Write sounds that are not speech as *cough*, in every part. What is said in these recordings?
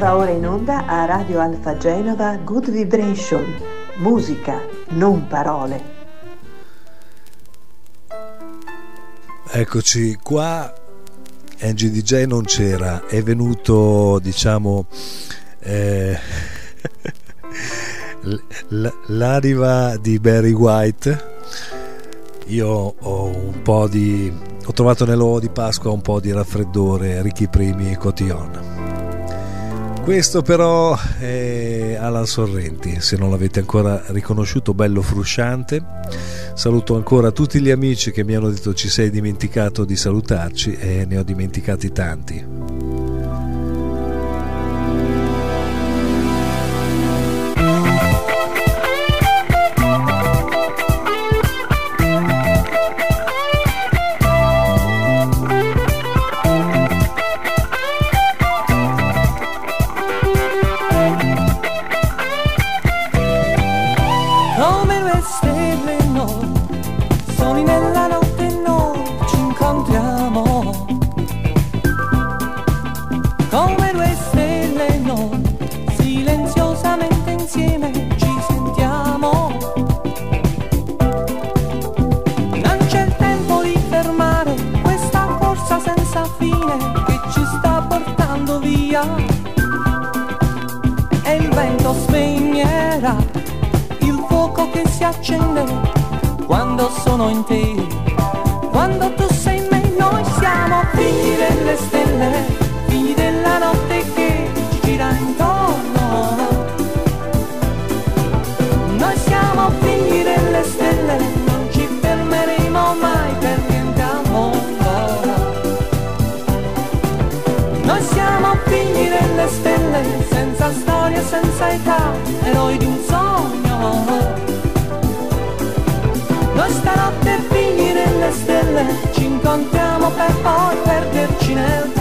Va ora in onda a Radio Alfa Genova Good Vibration, musica, non parole. Eccoci qua, Angie DJ non c'era, è venuto diciamo eh, *laughs* l'anima di Barry White. Io ho un po' di. ho trovato nell'uovo di Pasqua un po' di raffreddore, ricchi primi e cotillon. Questo però è Alan Sorrenti, se non l'avete ancora riconosciuto, bello frusciante. Saluto ancora tutti gli amici che mi hanno detto ci sei dimenticato di salutarci e ne ho dimenticati tanti. accende quando sono in te, quando tu sei in me, noi siamo figli delle stelle, figli della notte che ci gira intorno. Noi siamo figli delle stelle, non ci fermeremo mai per niente al mondo. Noi siamo figli delle stelle, senza storia, senza età. stelle, ci incontriamo per poi perderci nel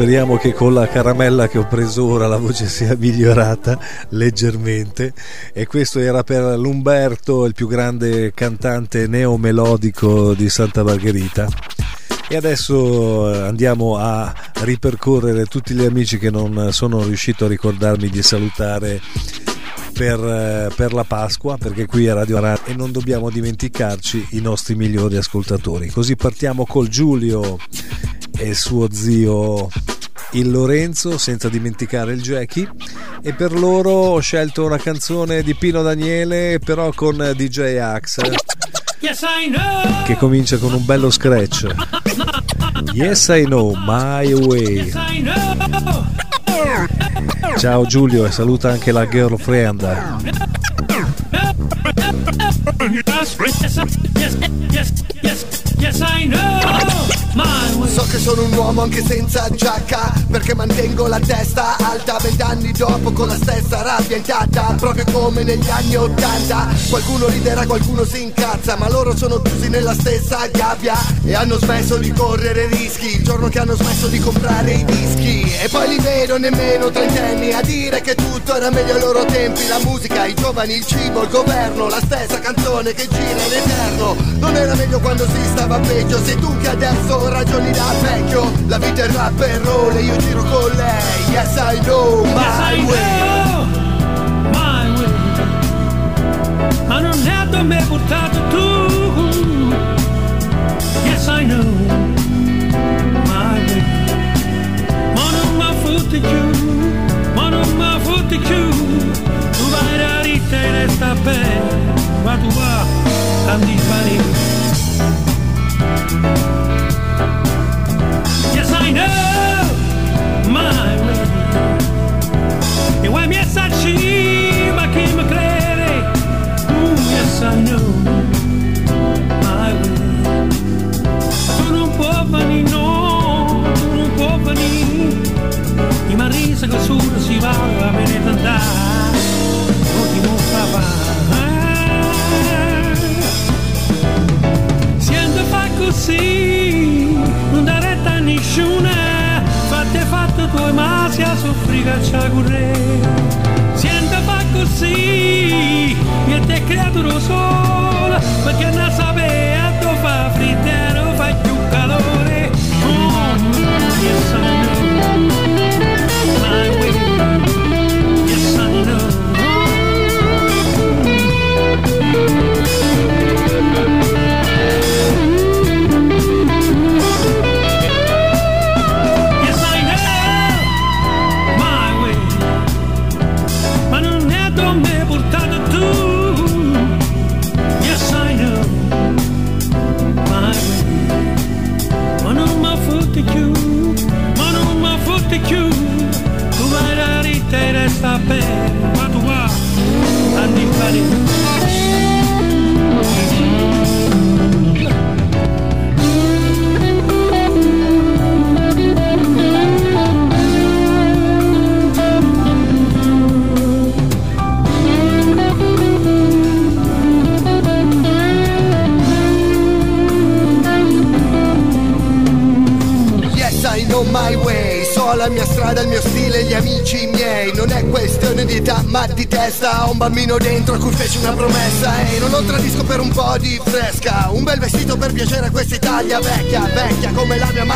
Speriamo che con la caramella che ho preso ora la voce sia migliorata leggermente. E questo era per l'Umberto, il più grande cantante neomelodico di Santa Margherita. E adesso eh, andiamo a ripercorrere tutti gli amici che non sono riuscito a ricordarmi di salutare per, eh, per, la Pasqua, perché qui è Radio Arad e non dobbiamo dimenticarci i nostri migliori ascoltatori. Così partiamo col Giulio e suo zio il Lorenzo, senza dimenticare il Jackie. E per loro ho scelto una canzone di Pino Daniele, però con DJ Axe. Che comincia con un bello scratch. Yes I know, my way. Ciao Giulio e saluta anche la girlfriend. Yes, yes, yes, yes. I know. So che sono un uomo anche senza giacca Perché mantengo la testa alta. Vent'anni dopo con la stessa rabbia intatta Proprio come negli anni Ottanta. Qualcuno riderà, qualcuno si incazza Ma loro sono chiusi nella stessa gabbia. E hanno smesso di correre rischi Il giorno che hanno smesso di comprare i dischi. E poi li vedo nemmeno trentenni A dire che tutto era meglio ai loro tempi. La musica, i giovani, il cibo, il governo La stessa canzone che gira in eterno. Non era meglio quando si stava peggio Sei tu che adesso ragioni da vecchio La vita è rap e roll e io giro con lei Yes I know my Yes, I way know my way. Ma non è da me portato tu. Yes, I know my way. Ma non mi fotti giù, ma non mi fotti giù. Tu vai da ritta e resta bene, ma tu va a disparire. Yes, I know my way. E vuoi mi esserci, ma chi mi crede? Yes, I know my way. Tu non puoi venire, no, non puoi venire. Di Marisa che solo si va a venire andare. ragione fatte fatto tuoi ma si soffri caccia corre siente fa così e te credo solo perché non sapeva dove fa frittero fa più calore. Oh,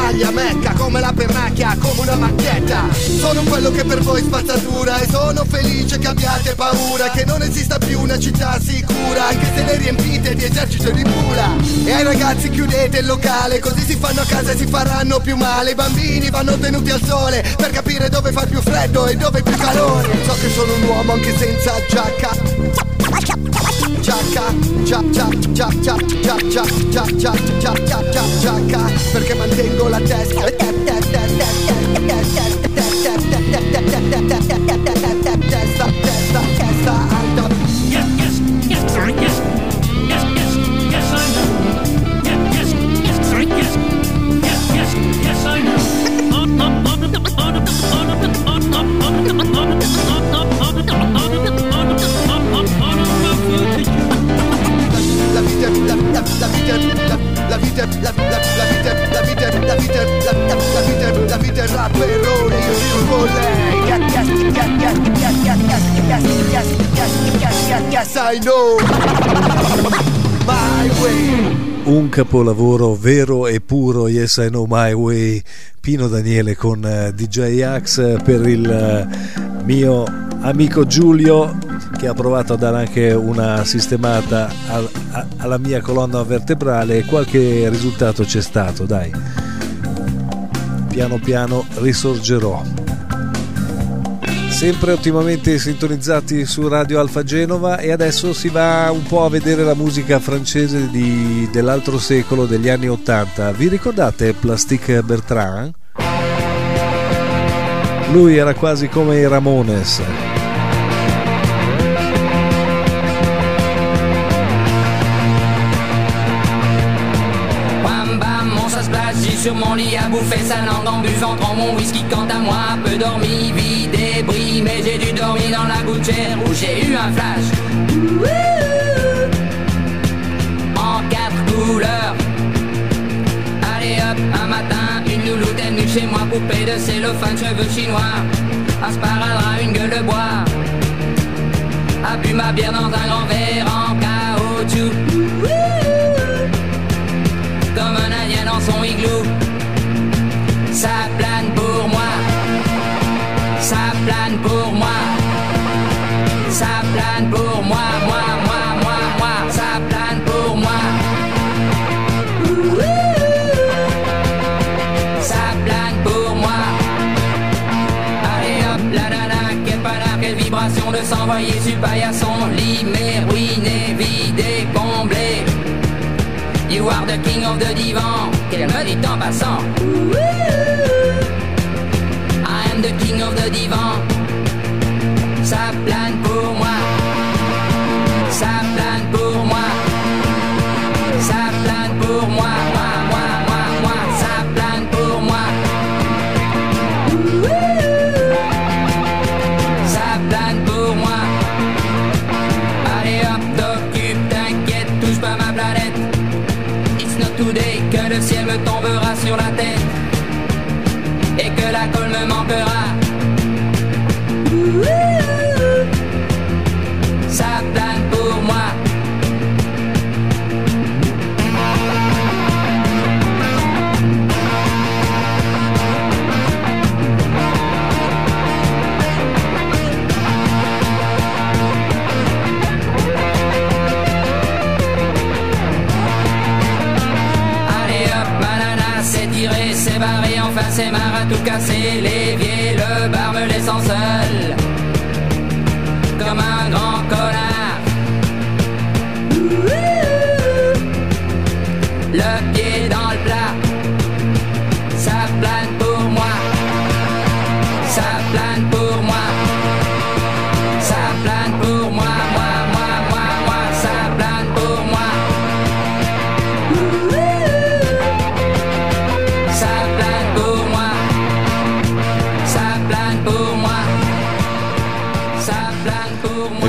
maglia, mecca come la pernacchia Come una macchietta Sono quello che per voi spazzatura E sono felice che abbiate paura Che non esista più una città sicura Anche se le riempite di esercito di pula E ai ragazzi chiudete il locale Così si fanno a casa e si faranno più male. I bambini vanno tenuti al sole Per capire dove fa più freddo e dove più calore. So che sono un uomo anche senza giacca Perché mantengo la testa capolavoro vero e puro, Yes I Know My Way, Pino Daniele con eh, DJ Axe per il eh, mio amico Giulio che ha provato a dare anche una sistemata al- a- alla mia colonna vertebrale e qualche risultato c'è stato, dai. Piano piano risorgerò. Sempre ottimamente sintonizzati su Radio Alfa Genova e adesso si va un po' a vedere la musica francese di- dell'altro secolo, degli anni 80. Vi ricordate Plastique Bertrand? Lui era quasi come i Ramones. sur mon lit à bouffer sa langue en buvant trop mon whisky. Quant à moi, peu dormi, vie débris, mais j'ai dû dormir dans la gouttière où j'ai eu un flash. En quatre couleurs. Allez hop, un matin, une louloute est venue chez moi, poupée de cellophane, cheveux chinois. Un sparadrap, une gueule de bois. A bu ma bière dans un s'envoyer sur paillasson. Lit, mais ruiné, vidé, comblé. You are the king of the divan, qu'elle me dit en passant? Tout casser. L'évier, le bar me laissant seul. Comme un grand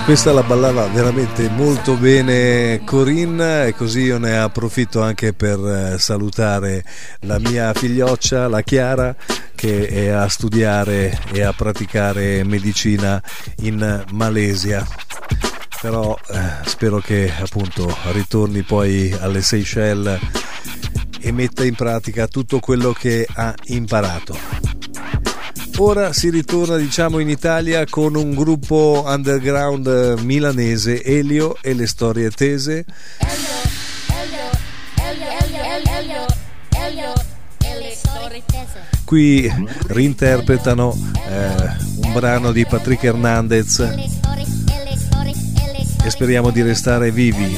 questa la ballava veramente molto bene Corinne e così io ne approfitto anche per eh, salutare la mia figlioccia, la Chiara, che è a studiare e a praticare medicina in Malesia. Però eh, spero che appunto ritorni poi alle Seychelles e metta in pratica tutto quello che ha imparato. Ora si ritorna diciamo in Italia con un gruppo underground eh, milanese, Elio e le storie tese. Qui reinterpretano eh, un brano di Patrick Hernandez e speriamo di restare vivi.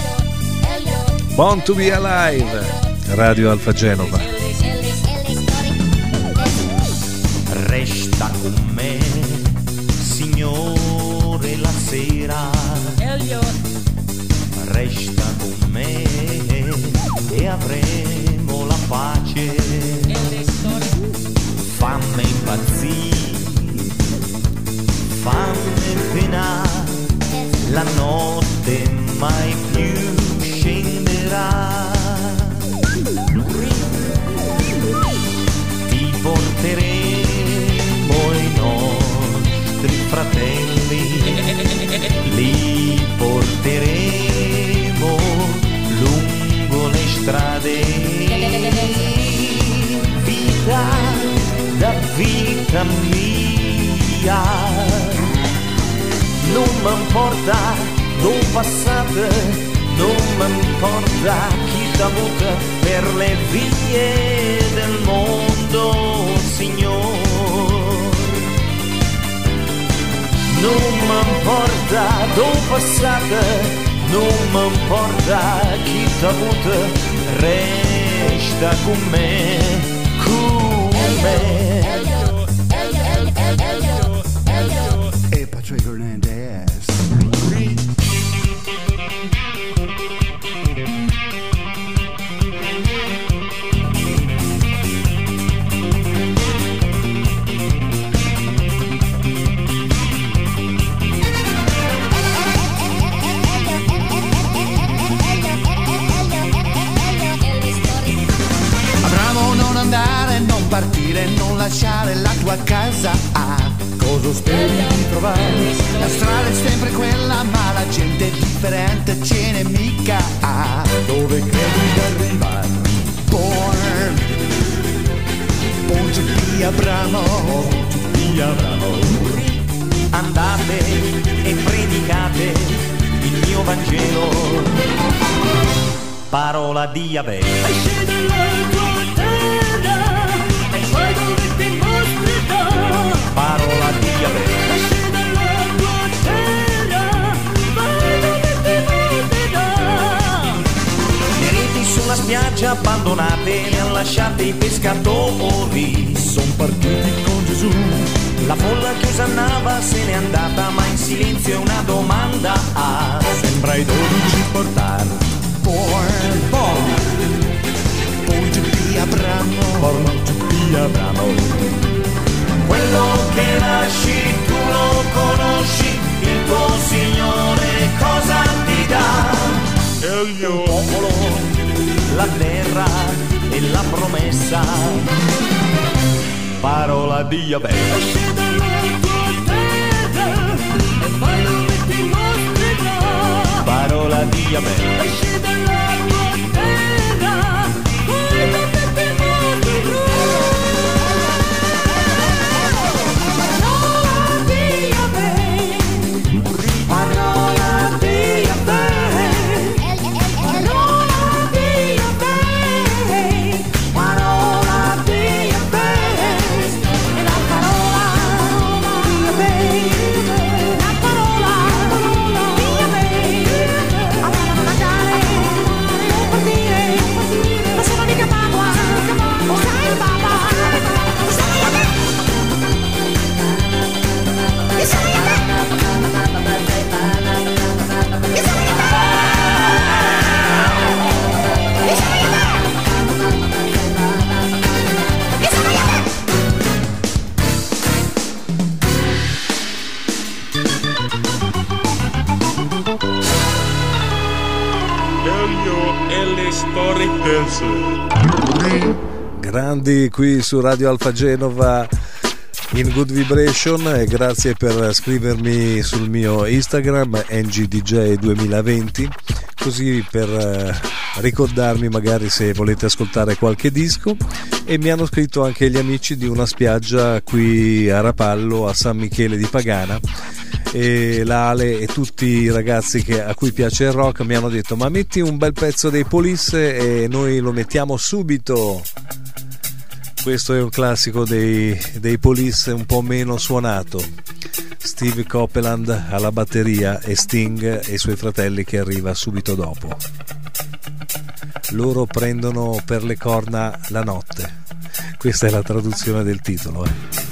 Born to be alive, Radio Alfa Genova. Resta con me, Signore, la sera. Resta con me e avremo la pace. Fammi impazzire, fammi penare, la notte mai più scenderà. Vita mia, non m'importa dove passate, non m'importa chi t'ha avuto per le vie del mondo, Signore. Non m'importa dove passate, non m'importa chi t'ha avuto, resta con me, con me. Abramo di Abramo. Andate e predicate il mio Vangelo. Parola di Yahweh spiaggia abbandonate le han lasciate i pescatori. Sono partiti con Gesù. La folla che osannava se n'è andata ma in silenzio una domanda ha sembra i dodici portare. Born born Ponte di Abramo Ponte di Abramo quello che lasci tu lo conosci il tuo Signore cosa ti dà? E il mio popolo la terra e la promessa. Parola di Yahweh. Tua terra e ti mostrerò. parola di Yahweh Grandi qui su Radio Alfa Genova in Good Vibration e grazie per scrivermi sul mio Instagram ngdj2020 così per eh, ricordarmi magari se volete ascoltare qualche disco. E mi hanno scritto anche gli amici di una spiaggia qui a Rapallo a San Michele di Pagana. E l'Ale e tutti i ragazzi che- a cui piace il rock mi hanno detto ma metti un bel pezzo dei Police e noi lo mettiamo subito questo è un classico dei, dei Police un po' meno suonato. Steve Copeland alla batteria e Sting e i suoi fratelli che arriva subito dopo. Loro prendono per le corna la notte. Questa è la traduzione del titolo eh.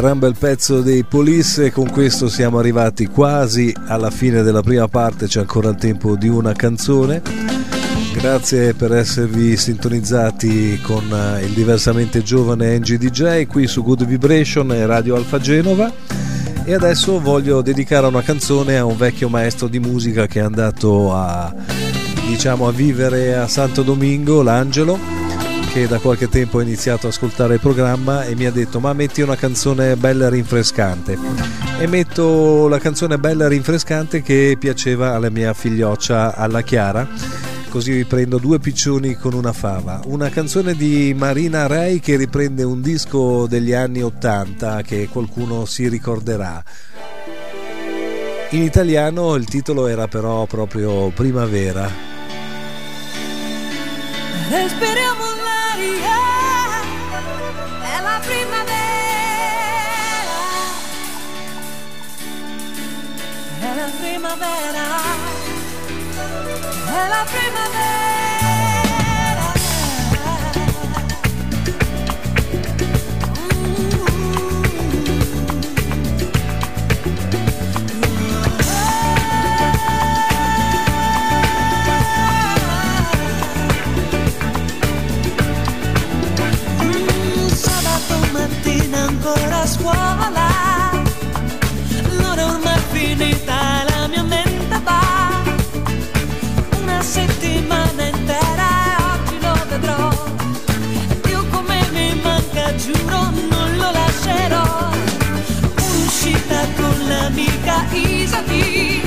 Gran bel pezzo dei Police con questo siamo arrivati quasi alla fine della prima parte, c'è ancora il tempo di una canzone. Grazie per esservi sintonizzati con eh, il diversamente giovane NGDJ qui su Good Vibration e Radio Alfa Genova. E adesso voglio dedicare una canzone a un vecchio maestro di musica che è andato a, diciamo, a vivere a Santo Domingo, l'Angelo che da qualche tempo ha iniziato ad ascoltare il programma e mi ha detto ma metti una canzone bella e rinfrescante. E metto la canzone bella e rinfrescante che piaceva alla mia figlioccia alla Chiara. Così riprendo due piccioni con una fava. Una canzone di Marina Ray che riprende un disco degli anni 80 che qualcuno si ricorderà. In italiano il titolo era però proprio Primavera. Respiriamo è la primavera, è la primavera, è la primavera. Ancora a scuola. L'ora ormai finita la mia mente va. Una settimana intera e oggi lo vedrò. Dio come mi manca, giuro non lo lascerò. Un'uscita con l'amica Isati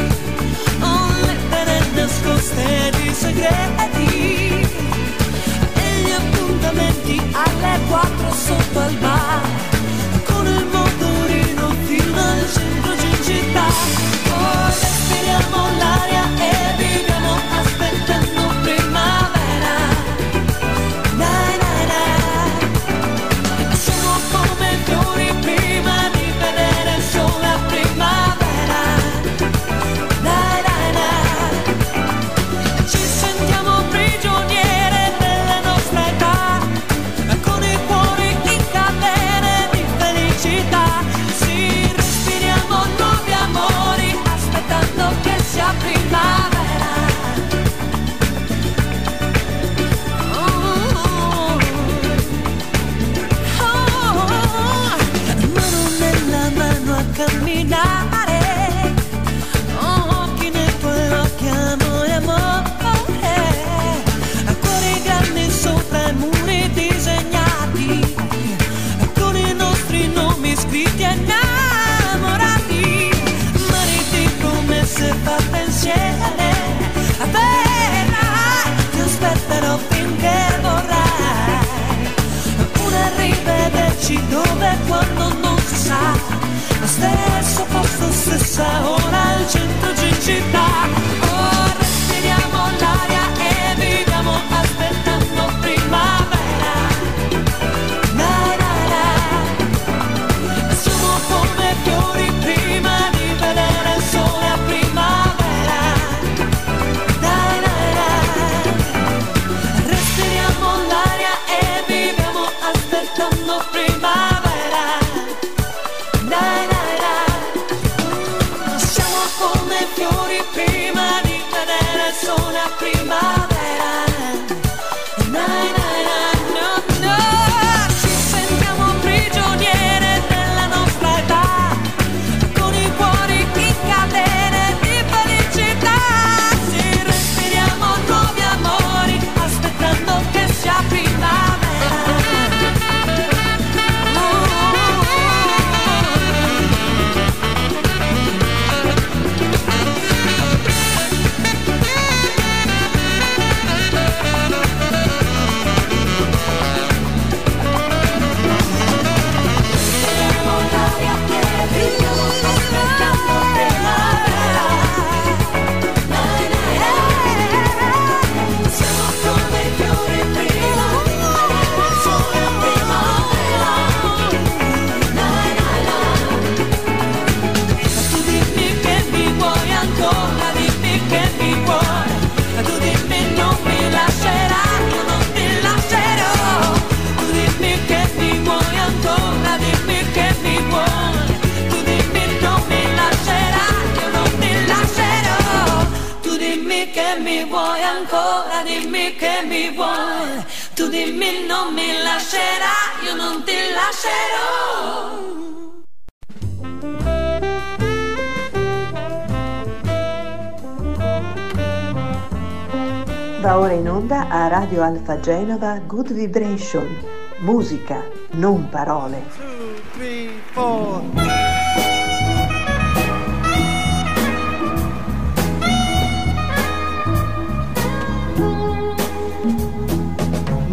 Ho lettere nascoste di segreti. E gli appuntamenti alle quattro sotto al bar Ci quando non si sa, lo stesso posto, stessa ora al centro di città, ora respiriamo l'aria. che mi vuoi, tu dimmi non mi lascerai, io non ti lascerò. Va ora in onda a Radio Alfa Genova Good Vibration. Musica, non parole. Two, three,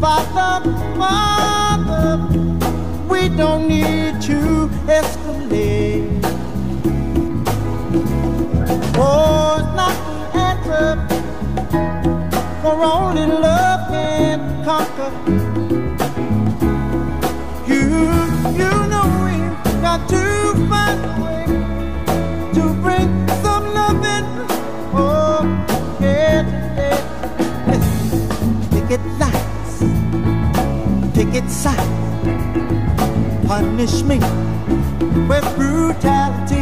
Father, mother, we don't need to escalate. Oh, it's not the answer, for only love can conquer. outside. Punish me with brutality.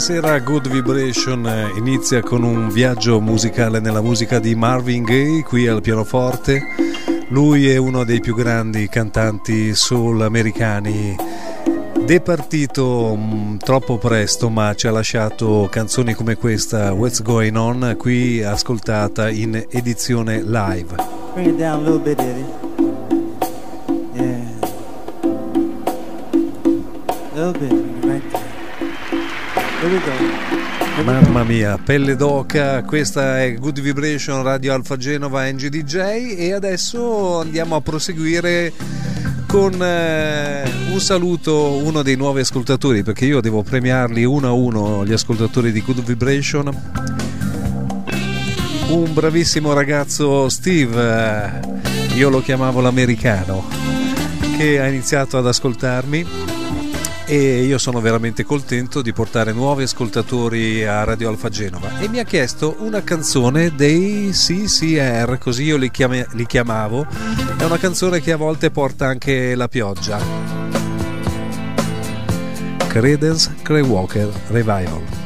E questa sera Good Vibration eh, inizia con un viaggio musicale nella musica di Marvin Gaye qui al pianoforte. Lui è uno dei più grandi cantanti soul americani. Departito mh, troppo presto, ma ci ha lasciato canzoni come questa, What's Going On, qui ascoltata in edizione live. Bring it down a little bit, Eddie. Yeah. A little bit, Mamma mia, pelle d'oca, questa è Good Vibration Radio Alfa Genova NGDJ e adesso andiamo a proseguire con eh, un saluto uno dei nuovi ascoltatori perché io devo premiarli uno a uno gli ascoltatori di Good Vibration. Un bravissimo ragazzo Steve eh, io lo chiamavo l'americano che ha iniziato ad ascoltarmi e io sono veramente contento di portare nuovi ascoltatori a Radio Alfa Genova e mi ha chiesto una canzone dei CCR, così io li, chiami- li chiamavo, è una canzone che a volte porta anche la pioggia. Credence Clearwater Revival.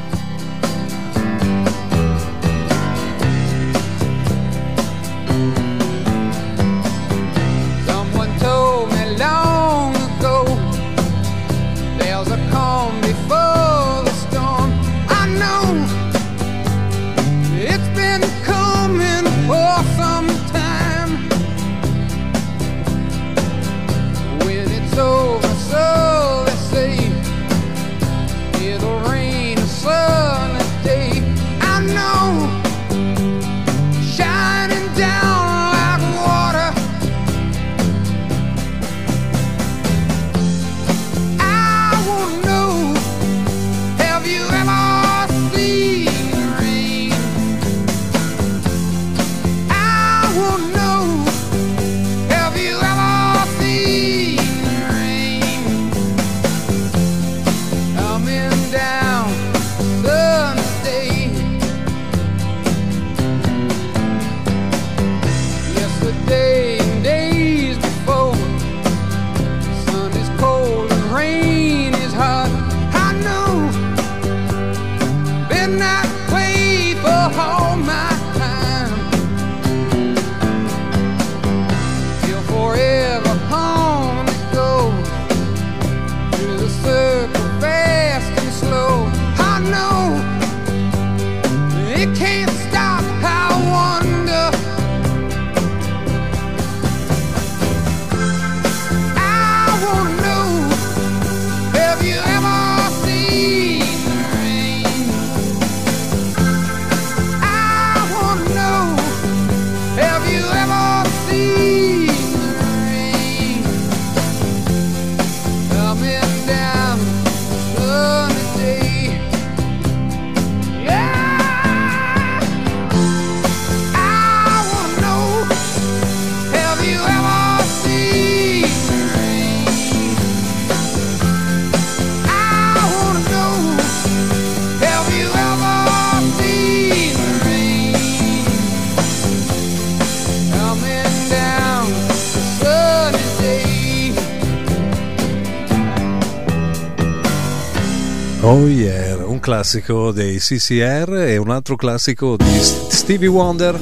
Classico dei CCR e un altro classico di Stevie Wonder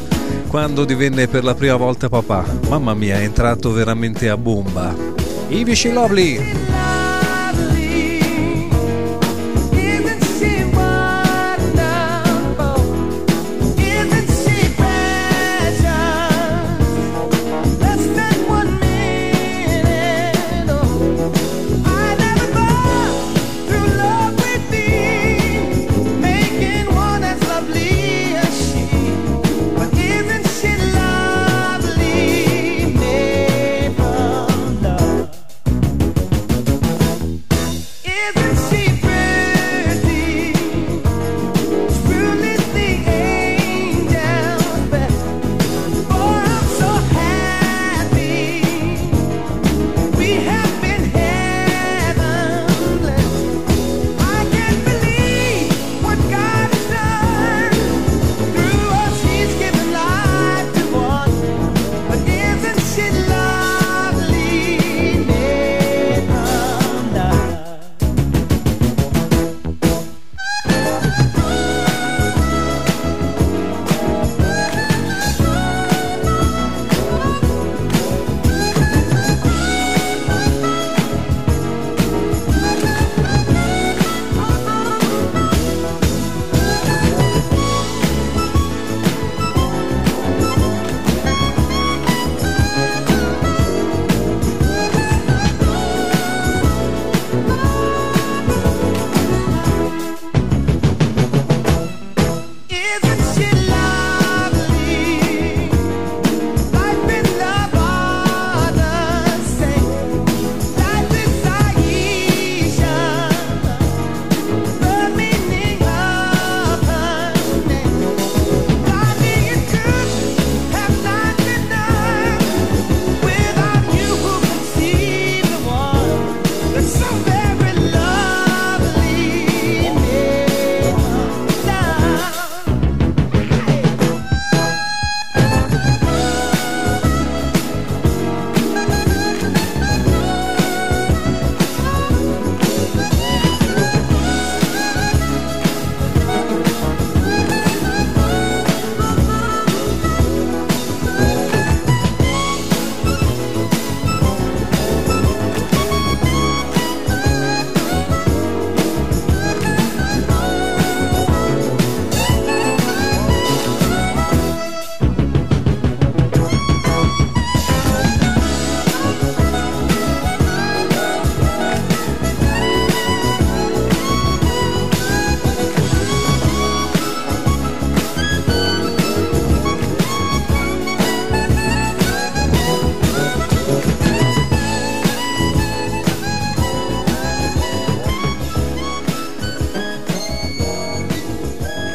quando divenne per la prima volta papà. Mamma mia, è entrato veramente a bomba. She Lovely.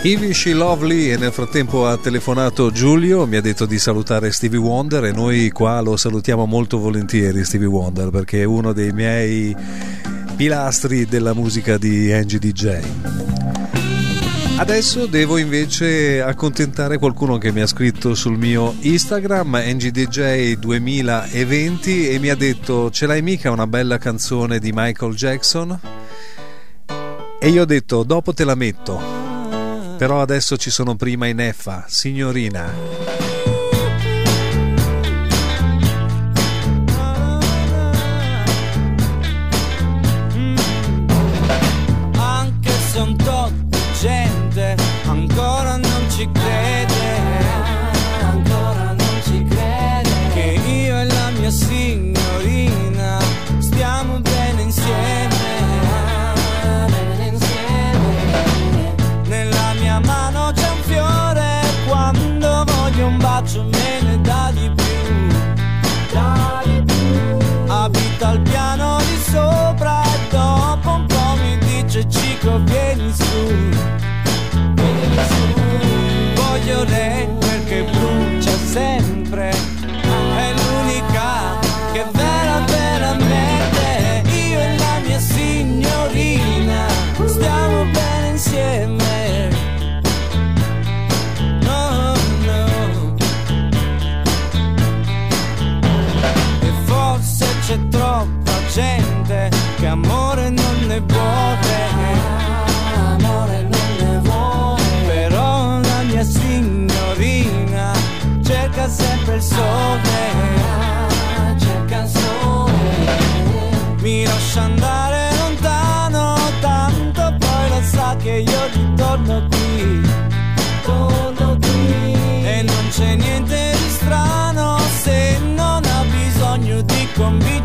Ivy She Lovely e nel frattempo ha telefonato Giulio, mi ha detto di salutare Stevie Wonder e noi qua lo salutiamo molto volentieri Stevie Wonder perché è uno dei miei pilastri della musica di Angie DJ. Adesso devo invece accontentare qualcuno che mi ha scritto sul mio Instagram NGDJ2020 e mi ha detto ce l'hai mica una bella canzone di Michael Jackson? E io ho detto dopo te la metto. Però adesso ci sono prima in Effa, signorina.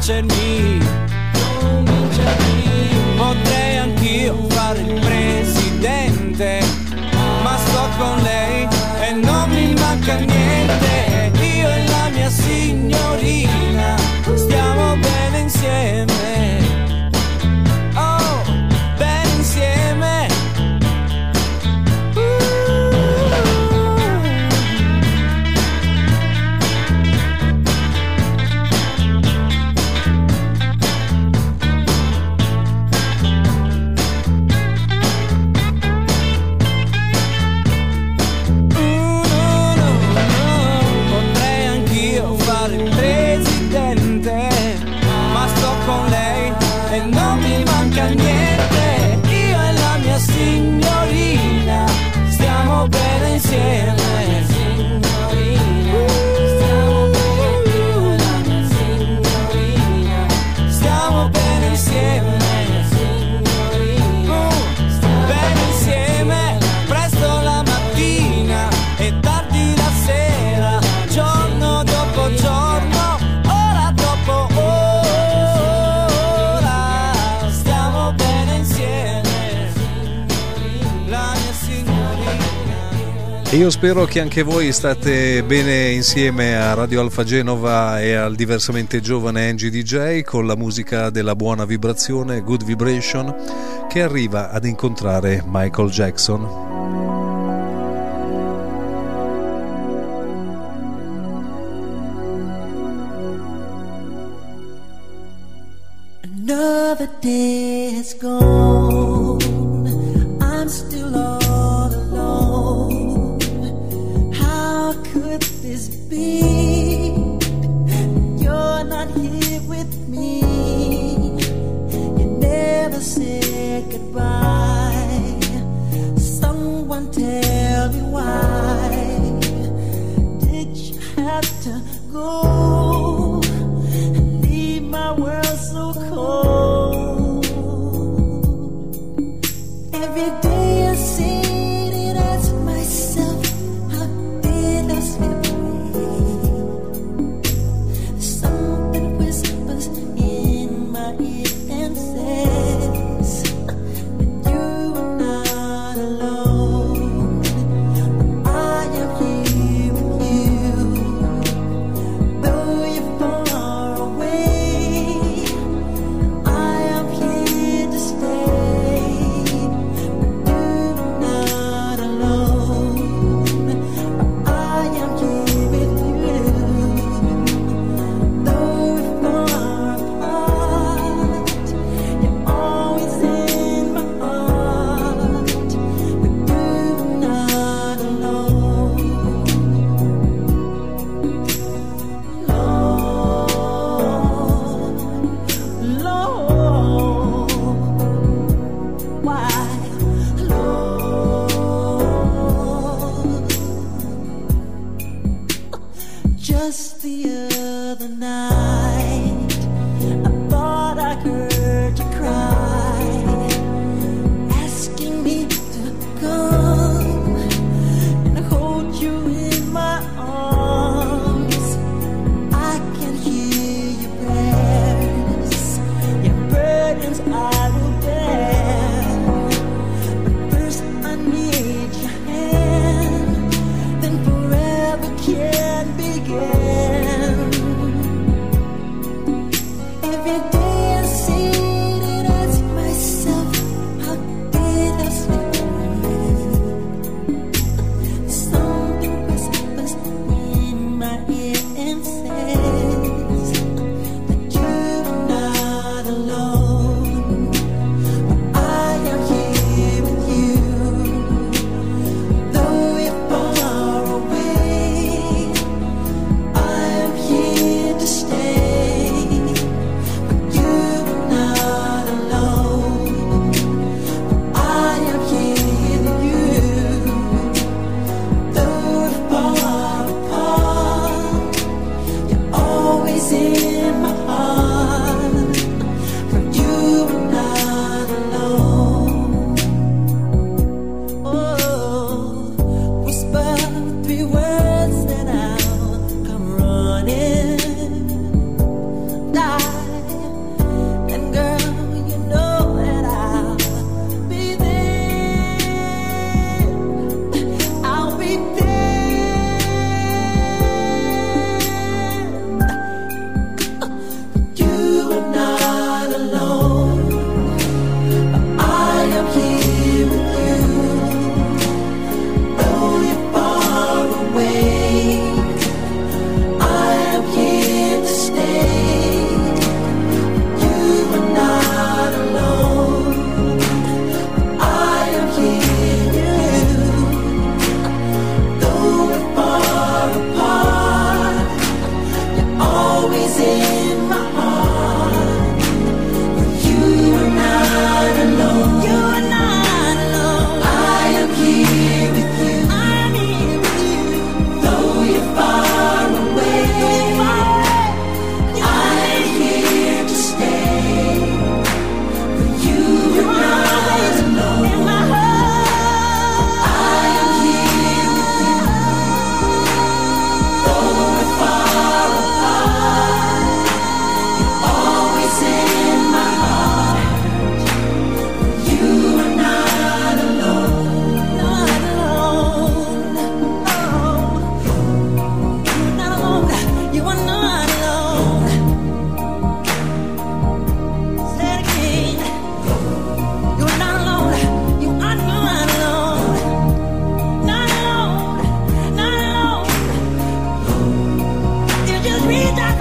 Convincermi. Convincermi potrei anch'io fare il presidente ma sto con lei e non mi manca niente. Io e la mia signorina stiamo bene insieme spero che anche voi state bene insieme a Radio Alfa Genova e al diversamente giovane Angie DJ con la musica della buona vibrazione, Good Vibration, che arriva ad incontrare Michael Jackson. Another day has gone. see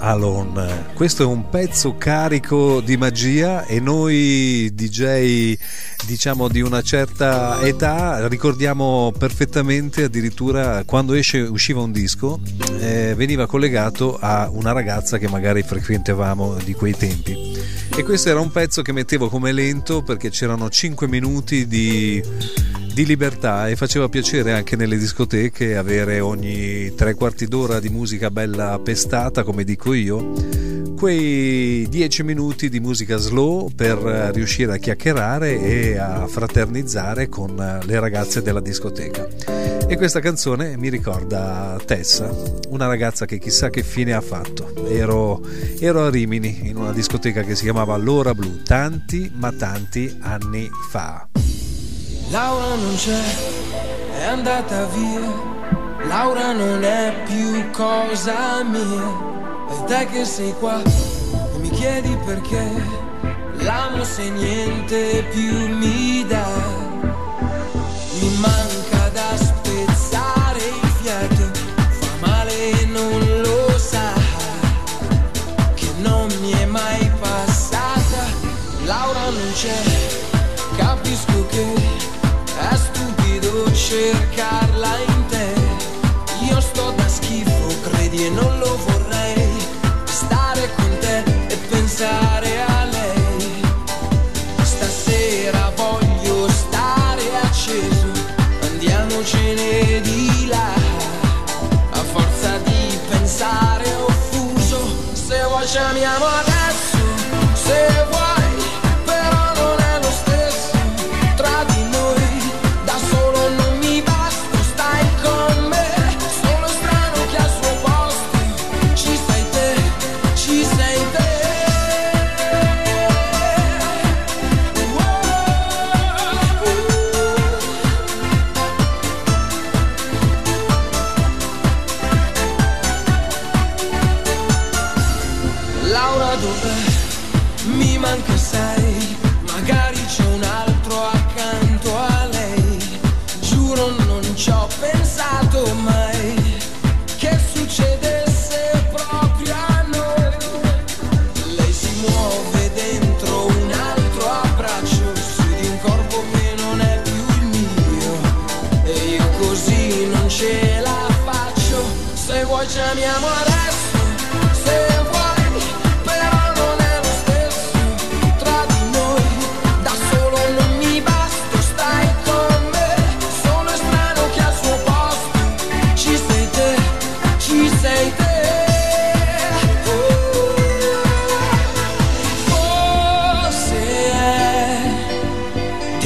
Alone. Questo è un pezzo carico di magia e noi DJ diciamo di una certa età ricordiamo perfettamente addirittura quando esce, usciva un disco eh, veniva collegato a una ragazza che magari frequentavamo di quei tempi e questo era un pezzo che mettevo come lento perché c'erano 5 minuti di, di libertà e faceva piacere anche nelle discoteche avere ogni tre quarti d'ora di musica bella pestata come dico io quei 10 minuti di musica slow per riuscire a chiacchierare e a fraternizzare con le ragazze della discoteca. E questa canzone mi ricorda Tessa, una ragazza che chissà che fine ha fatto. Ero, ero a Rimini in una discoteca che si chiamava L'Ora Blu, tanti ma tanti anni fa. Laura non c'è, è andata via. Laura non è più cosa mia. E te che sei qua e mi chiedi perché l'amo se niente più mi dà. Mi manca da spezzare il fiato, fa male e non trip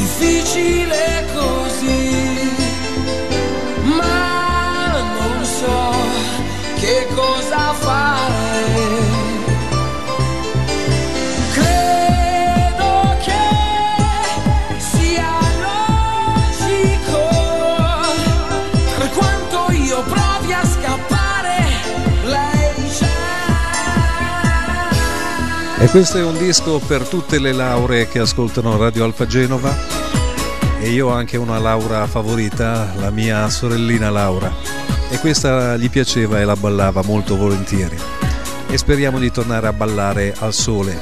difficile così, E questo è un disco per tutte le lauree che ascoltano Radio Alfa Genova e io ho anche una Laura favorita, la mia sorellina Laura. E questa gli piaceva e la ballava molto volentieri. E speriamo di tornare a ballare al sole.